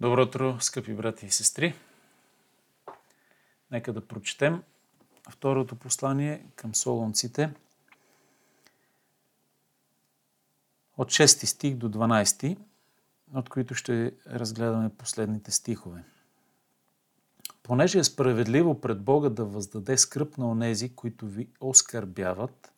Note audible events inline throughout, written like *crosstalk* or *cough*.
Добро утро, скъпи брати и сестри! Нека да прочетем второто послание към солонците от 6 стих до 12, от които ще разгледаме последните стихове. Понеже е справедливо пред Бога да въздаде скръп на онези, които ви оскърбяват,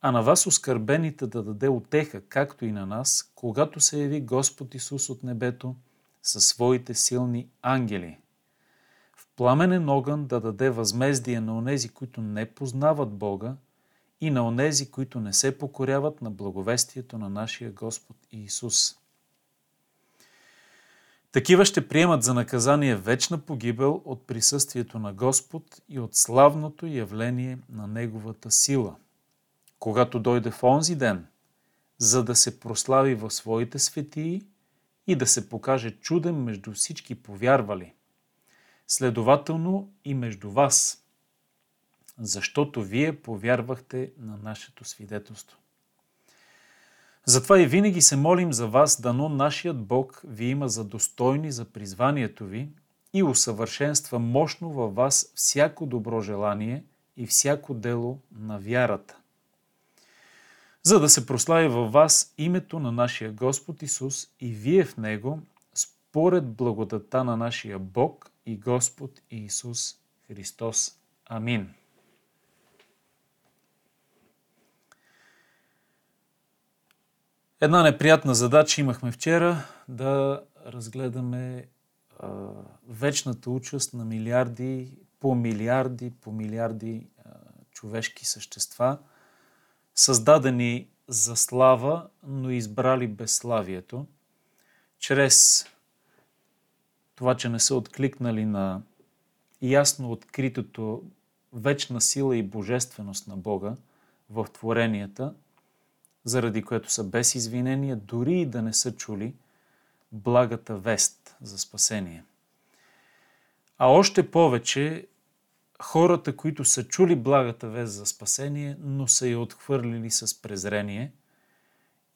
а на вас оскърбените да даде отеха, както и на нас, когато се яви Господ Исус от небето – със своите силни ангели. В пламенен огън да даде възмездие на онези, които не познават Бога и на онези, които не се покоряват на благовестието на нашия Господ Иисус. Такива ще приемат за наказание вечна погибел от присъствието на Господ и от славното явление на Неговата сила, когато дойде в онзи ден, за да се прослави в своите светии и да се покаже чуден между всички повярвали. Следователно и между вас, защото вие повярвахте на нашето свидетелство. Затова и винаги се молим за вас, дано нашият Бог ви има за достойни за призванието ви и усъвършенства мощно във вас всяко добро желание и всяко дело на вярата за да се прослави във вас името на нашия Господ Исус и вие в Него, според благодата на нашия Бог и Господ Исус Христос. Амин. Една неприятна задача имахме вчера да разгледаме а, вечната участ на милиарди, по милиарди, по милиарди а, човешки същества – създадени за слава, но избрали безславието, чрез това, че не са откликнали на ясно откритото вечна сила и божественост на Бога в творенията, заради което са без извинения, дори и да не са чули благата вест за спасение. А още повече хората, които са чули благата вест за спасение, но са я отхвърлили с презрение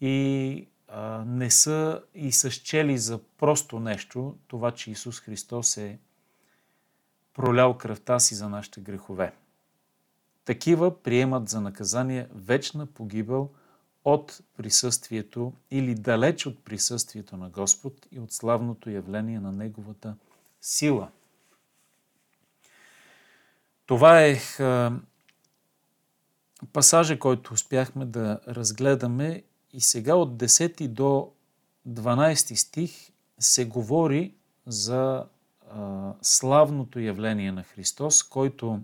и а, не са и са счели за просто нещо това, че Исус Христос е пролял кръвта си за нашите грехове. Такива приемат за наказание вечна погибел от присъствието или далеч от присъствието на Господ и от славното явление на Неговата сила – това е пасажа, който успяхме да разгледаме и сега от 10 до 12 стих се говори за славното явление на Христос, който,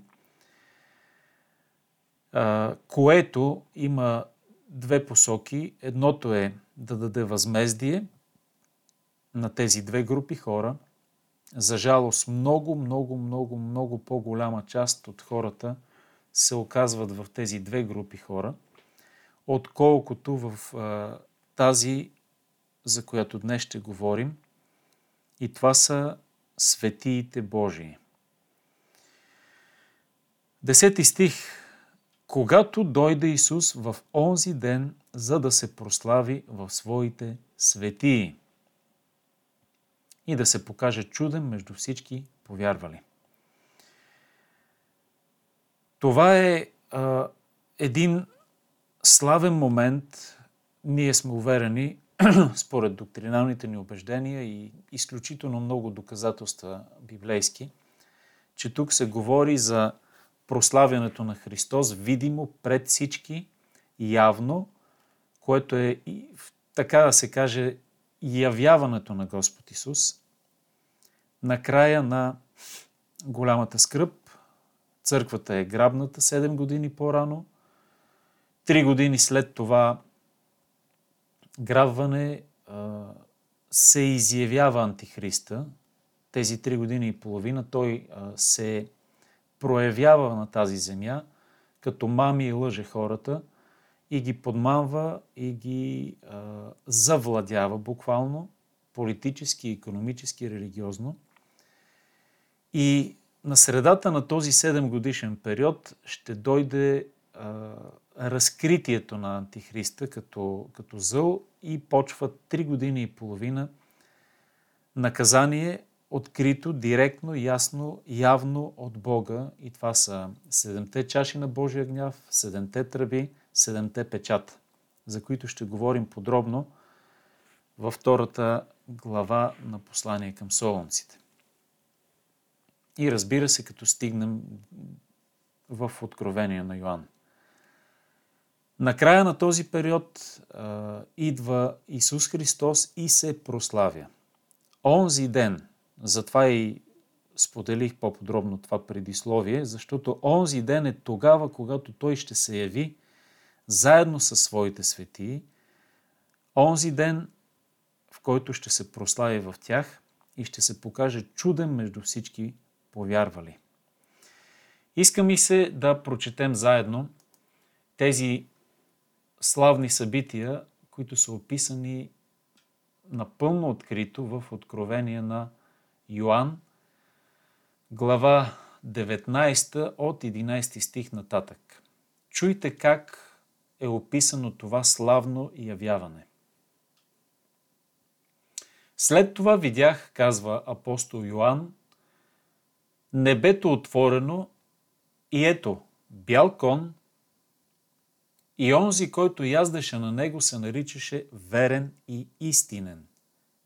което има две посоки. Едното е да даде възмездие на тези две групи хора, за жалост, много, много, много, много по-голяма част от хората се оказват в тези две групи хора, отколкото в а, тази, за която днес ще говорим. И това са светиите Божии. Десети стих. Когато дойде Исус в онзи ден, за да се прослави в своите светии и да се покаже чуден между всички повярвали. Това е а, един славен момент. Ние сме уверени, *clears throat* според доктриналните ни убеждения и изключително много доказателства библейски, че тук се говори за прославянето на Христос видимо пред всички, явно, което е, така да се каже, явяването на Господ Исус, на края на голямата скръп, църквата е грабната 7 години по-рано, 3 години след това грабване се изявява антихриста. Тези 3 години и половина той се проявява на тази земя, като мами и лъже хората – и ги подманва и ги а, завладява буквално, политически, економически, религиозно. И на средата на този 7 годишен период ще дойде а, разкритието на Антихриста като, като зъл и почва 3 години и половина наказание открито, директно, ясно, явно от Бога. И това са седемте чаши на Божия гняв, седемте тръби, седемте печата, за които ще говорим подробно във втората глава на послание към солонците. И разбира се, като стигнем в Откровение на Йоанн. Накрая на този период а, идва Исус Христос и се прославя. Онзи ден, затова и споделих по-подробно това предисловие, защото онзи ден е тогава, когато Той ще се яви заедно със своите светии, онзи ден, в който ще се прослави в тях и ще се покаже чуден между всички повярвали. Иска ми се да прочетем заедно тези славни събития, които са описани напълно открито в Откровение на Йоанн, глава 19 от 11 стих нататък. Чуйте как е описано това славно явяване. След това видях, казва апостол Йоанн, небето отворено и ето, бял кон и онзи, който яздеше на него, се наричаше верен и истинен.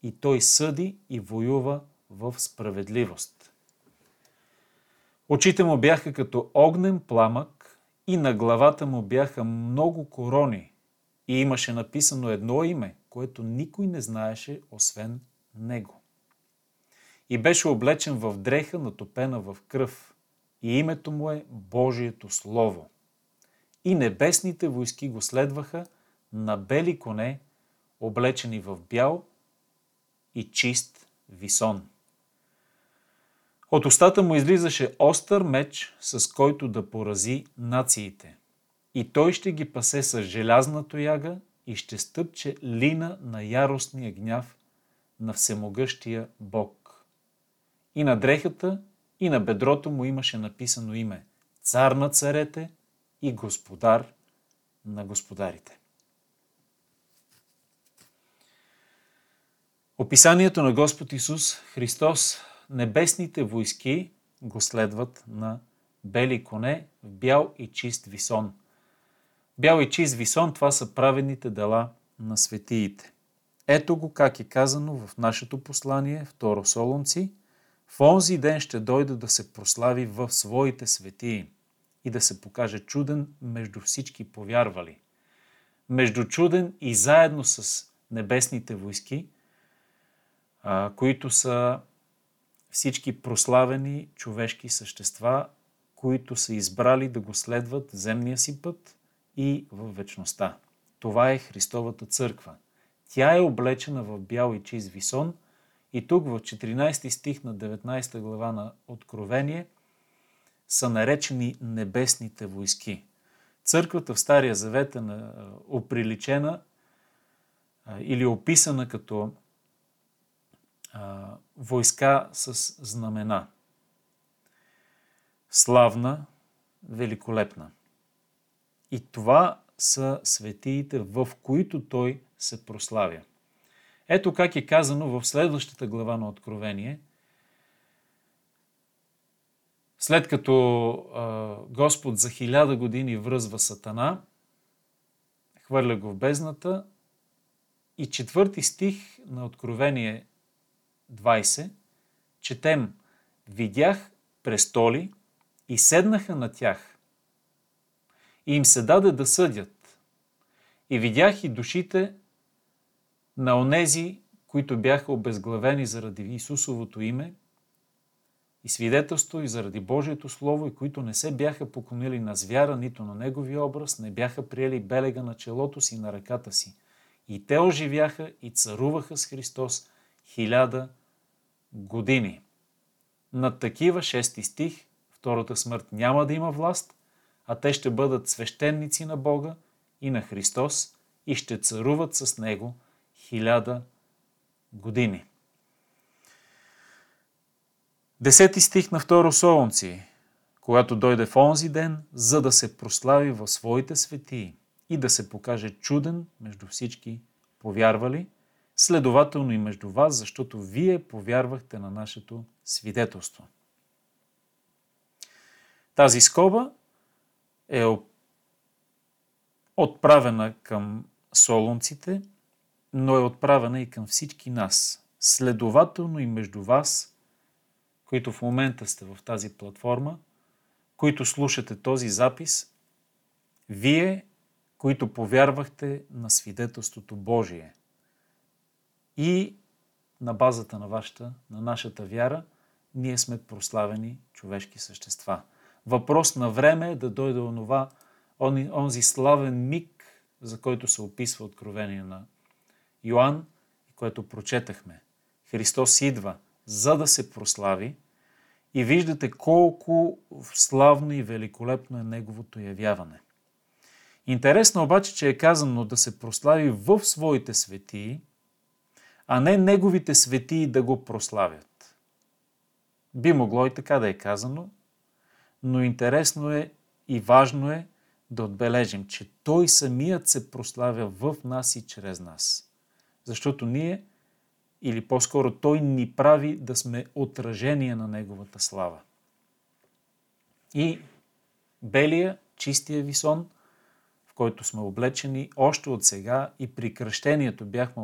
И той съди и воюва в справедливост. Очите му бяха като огнен пламък и на главата му бяха много корони и имаше написано едно име, което никой не знаеше, освен него. И беше облечен в дреха, натопена в кръв, и името му е Божието Слово и небесните войски го следваха на бели коне, облечени в бял и чист висон. От устата му излизаше остър меч, с който да порази нациите. И той ще ги пасе с желязна тояга и ще стъпче лина на яростния гняв на всемогъщия Бог. И на дрехата, и на бедрото му имаше написано име – Цар на царете и Господар на господарите. Описанието на Господ Исус Христос, небесните войски го следват на бели коне в бял и чист висон. Бял и чист висон, това са правените дела на светиите. Ето го как е казано в нашето послание, второ Солунци. В онзи ден ще дойде да се прослави в своите светии и да се покаже чуден между всички повярвали. Между чуден и заедно с небесните войски, които са всички прославени човешки същества, които са избрали да го следват земния си път и в вечността. Това е Христовата църква. Тя е облечена в бял и чист висон и тук в 14 стих на 19 глава на Откровение – са наречени небесните войски. Църквата в Стария Завет е оприличена или описана като войска с знамена. Славна, великолепна. И това са светиите, в които той се прославя. Ето как е казано в следващата глава на Откровение – след като а, Господ за хиляда години връзва Сатана, хвърля го в бездната и четвърти стих на Откровение 20 четем Видях престоли и седнаха на тях. И им се даде да съдят. И видях и душите на онези, които бяха обезглавени заради Исусовото име и свидетелство и заради Божието Слово, и които не се бяха поклонили на звяра, нито на Неговия образ, не бяха приели белега на челото си, на ръката си. И те оживяха и царуваха с Христос хиляда години. Над такива, шести стих, втората смърт няма да има власт, а те ще бъдат свещеници на Бога и на Христос и ще царуват с Него хиляда години. Десети стих на второ Солунци, когато дойде в онзи ден, за да се прослави в своите светии и да се покаже чуден между всички повярвали, следователно и между вас, защото вие повярвахте на нашето свидетелство. Тази скоба е отправена към солунците, но е отправена и към всички нас. Следователно и между вас, които в момента сте в тази платформа, които слушате този запис, вие, които повярвахте на свидетелството Божие. И на базата на вашата, на нашата вяра, ние сме прославени човешки същества. Въпрос на време е да дойде онова, онзи славен миг, за който се описва откровение на Йоанн, което прочетахме. Христос идва, за да се прослави и виждате колко славно и великолепно е Неговото явяване. Интересно обаче, че е казано да се прослави в своите светии, а не Неговите светии да го прославят. Би могло и така да е казано, но интересно е и важно е да отбележим, че Той самият се прославя в нас и чрез нас. Защото ние, или по-скоро Той ни прави да сме отражение на Неговата слава. И белия, чистия висон, който сме облечени още от сега и при кръщението бяхме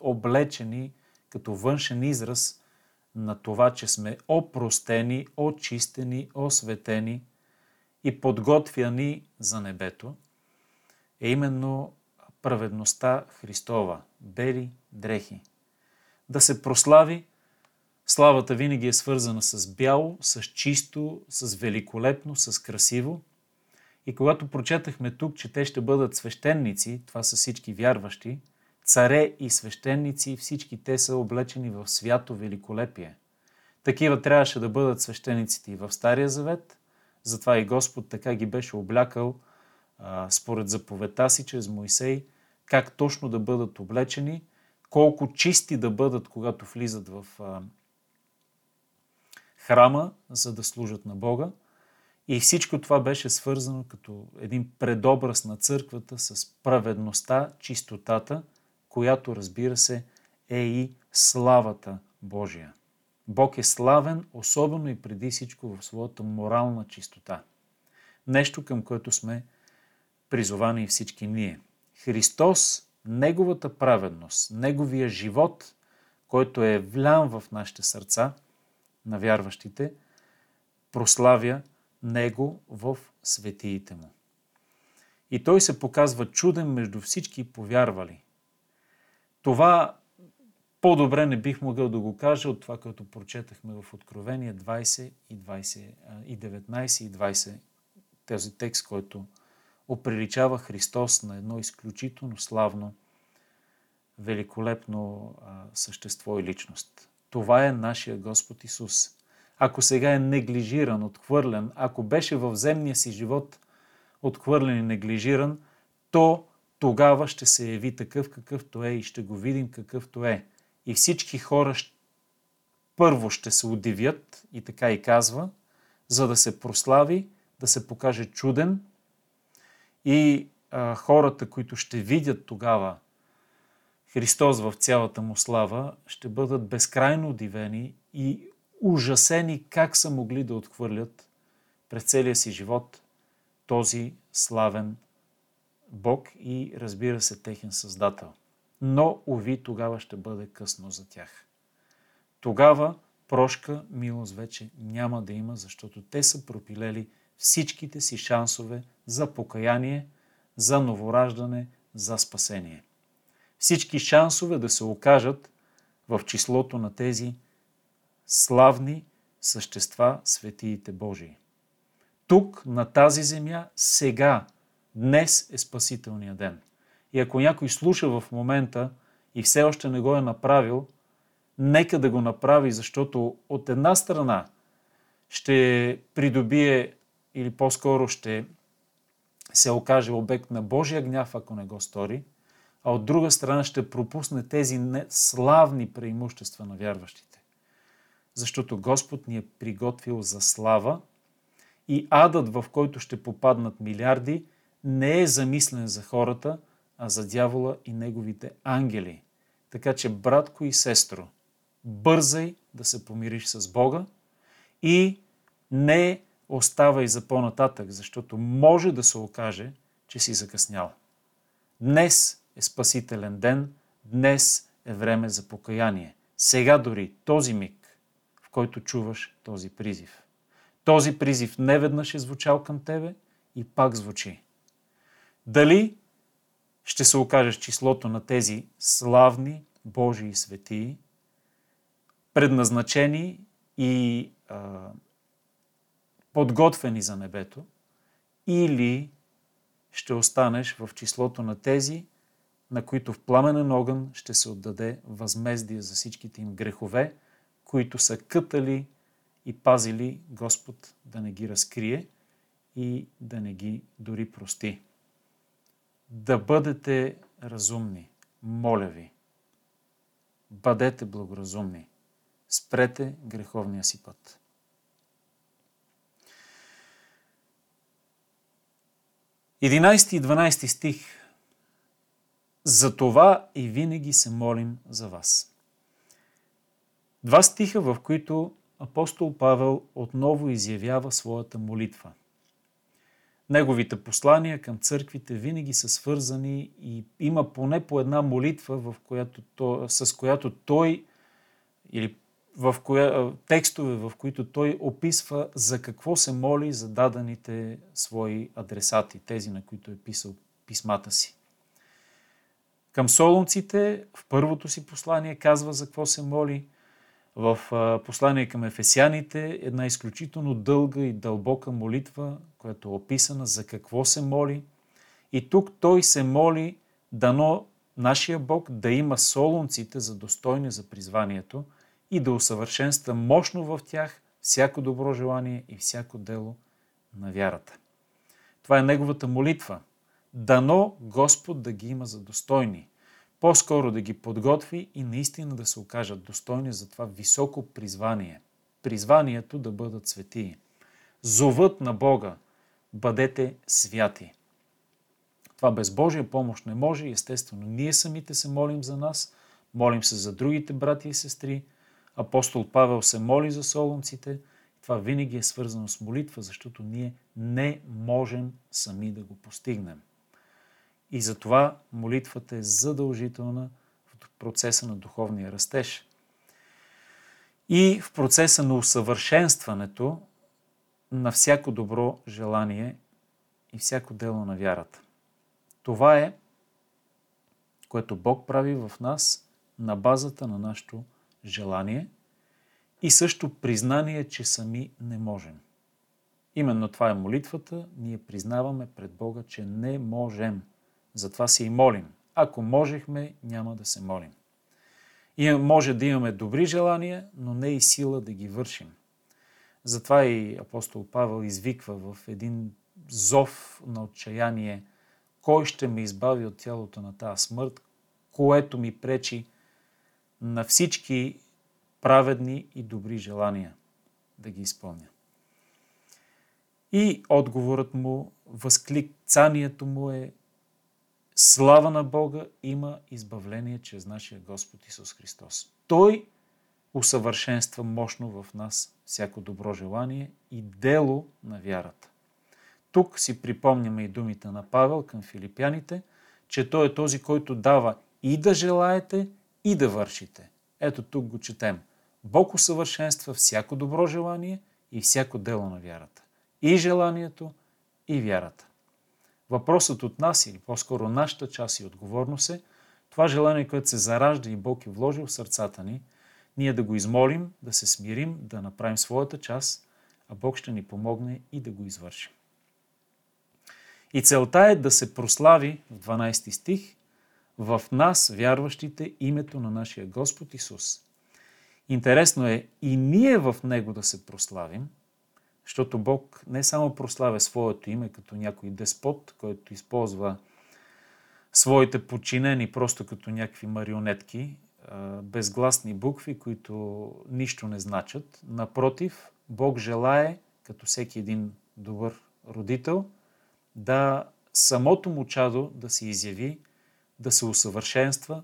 облечени като външен израз на това, че сме опростени, очистени, осветени и подготвяни за небето, е именно праведността Христова, бели дрехи. Да се прослави, славата винаги е свързана с бяло, с чисто, с великолепно, с красиво. И когато прочетахме тук, че те ще бъдат свещеници, това са всички вярващи, царе и свещеници, всички те са облечени в свято великолепие. Такива трябваше да бъдат свещениците и в Стария Завет, затова и Господ така ги беше облякал според заповедта си чрез Моисей, как точно да бъдат облечени, колко чисти да бъдат, когато влизат в храма, за да служат на Бога. И всичко това беше свързано като един предобраз на църквата с праведността, чистотата – която разбира се е и славата Божия. Бог е славен, особено и преди всичко в своята морална чистота. Нещо към което сме призовани и всички ние. Христос, Неговата праведност, Неговия живот, който е влян в нашите сърца, на вярващите, прославя Него в светиите му. И той се показва чуден между всички повярвали, това по-добре не бих могъл да го кажа от това, което прочетахме в Откровение 20 и, 20, и 19 и 20. Този текст, който оприличава Христос на едно изключително славно, великолепно същество и личност. Това е нашия Господ Исус. Ако сега е неглижиран, отхвърлен, ако беше в земния си живот отхвърлен и неглижиран, то тогава ще се яви такъв какъвто е и ще го видим какъвто е. И всички хора първо ще се удивят, и така и казва, за да се прослави, да се покаже чуден. И а, хората, които ще видят тогава Христос в цялата му слава, ще бъдат безкрайно удивени и ужасени как са могли да отхвърлят през целия си живот този славен Бог и разбира се техен създател. Но, уви, тогава ще бъде късно за тях. Тогава прошка, милост вече няма да има, защото те са пропилели всичките си шансове за покаяние, за новораждане, за спасение. Всички шансове да се окажат в числото на тези славни същества, светиите Божии. Тук, на тази земя, сега Днес е спасителния ден. И ако някой слуша в момента и все още не го е направил, нека да го направи, защото от една страна ще придобие или по-скоро ще се окаже обект на Божия гняв, ако не го стори, а от друга страна ще пропусне тези славни преимущества на вярващите. Защото Господ ни е приготвил за слава и адът, в който ще попаднат милиарди – не е замислен за хората, а за дявола и неговите ангели. Така че, братко и сестро, бързай да се помириш с Бога и не оставай за по-нататък, защото може да се окаже, че си закъснял. Днес е спасителен ден, днес е време за покаяние. Сега дори този миг, който чуваш този призив. Този призив не веднъж е звучал към тебе и пак звучи. Дали ще се окажеш числото на тези славни Божии светии, предназначени и а, подготвени за небето, или ще останеш в числото на тези, на които в пламенен огън ще се отдаде възмездие за всичките им грехове, които са кътали и пазили Господ да не ги разкрие и да не ги дори прости. Да бъдете разумни, моля ви. Бъдете благоразумни. Спрете греховния си път. Единайсти и 12 стих. За това и винаги се молим за вас. Два стиха, в които апостол Павел отново изявява своята молитва. Неговите послания към църквите винаги са свързани и има поне по една молитва, в която то, с която той или в коя, текстове, в които той описва за какво се моли за дадените свои адресати, тези на които е писал писмата си. Към солунците в първото си послание казва за какво се моли. В послание към ефесяните една изключително дълга и дълбока молитва, която е описана за какво се моли. И тук той се моли дано нашия Бог да има солунците за достойни за призванието – и да усъвършенства мощно в тях всяко добро желание и всяко дело на вярата. Това е неговата молитва. Дано Господ да ги има за достойни. По-скоро да ги подготви и наистина да се окажат достойни за това високо призвание. Призванието да бъдат светии. Зовът на Бога. Бъдете святи. Това без Божия помощ не може. Естествено, ние самите се молим за нас, молим се за другите брати и сестри, Апостол Павел се моли за солунците. Това винаги е свързано с молитва, защото ние не можем сами да го постигнем. И затова молитвата е задължителна в процеса на духовния растеж. И в процеса на усъвършенстването на всяко добро желание и всяко дело на вярата. Това е, което Бог прави в нас на базата на нашето желание и също признание, че сами не можем. Именно това е молитвата. Ние признаваме пред Бога, че не можем. Затова се и молим. Ако можехме, няма да се молим. И може да имаме добри желания, но не и сила да ги вършим. Затова и апостол Павел извиква в един зов на отчаяние кой ще ме избави от тялото на тази смърт, което ми пречи на всички праведни и добри желания да ги изпълня. И отговорът му, възкликцанието му е Слава на Бога има избавление чрез нашия Господ Исус Христос. Той усъвършенства мощно в нас всяко добро желание и дело на вярата. Тук си припомняме и думите на Павел към филипяните, че той е този, който дава и да желаете, и да вършите. Ето тук го четем. Бог усъвършенства всяко добро желание и всяко дело на вярата. И желанието, и вярата. Въпросът от нас, или по-скоро нашата част и отговорност е, това желание, което се заражда и Бог е вложил в сърцата ни, ние да го измолим, да се смирим, да направим своята част, а Бог ще ни помогне и да го извършим. И целта е да се прослави в 12 стих в нас, вярващите, името на нашия Господ Исус. Интересно е и ние в Него да се прославим, защото Бог не само прославя своето име като някой деспот, който използва своите подчинени просто като някакви марионетки, безгласни букви, които нищо не значат. Напротив, Бог желае, като всеки един добър родител, да самото му чадо да се изяви, да се усъвършенства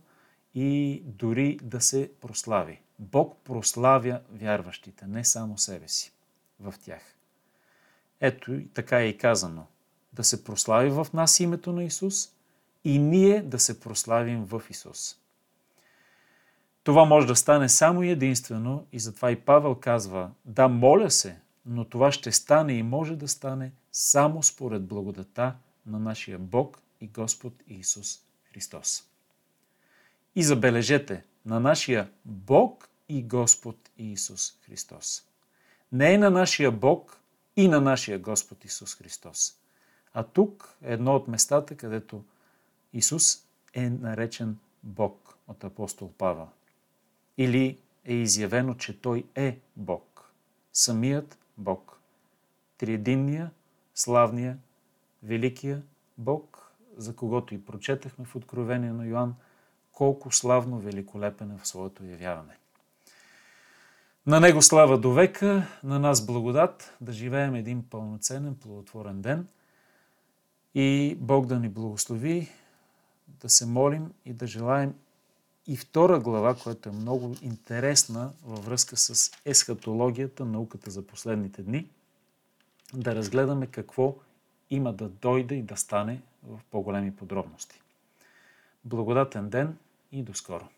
и дори да се прослави. Бог прославя вярващите, не само себе си в тях. Ето и така е и казано. Да се прослави в нас името на Исус и ние да се прославим в Исус. Това може да стане само и единствено и затова и Павел казва, да, моля се, но това ще стане и може да стане само според благодата на нашия Бог и Господ Исус Христос. И забележете, на нашия Бог и Господ Исус Христос. Не е на нашия Бог и на нашия Господ Исус Христос. А тук е едно от местата, където Исус е наречен Бог от апостол Павел. Или е изявено, че Той е Бог. Самият Бог. Триединния, славния, великия Бог, за когото и прочетахме в Откровение на Йоанн, колко славно великолепен е в своето явяване. На Него слава до века, на нас благодат, да живеем един пълноценен, плодотворен ден и Бог да ни благослови, да се молим и да желаем и втора глава, която е много интересна във връзка с есхатологията, науката за последните дни, да разгледаме какво има да дойде и да стане в по-големи подробности. Благодатен ден и до скоро!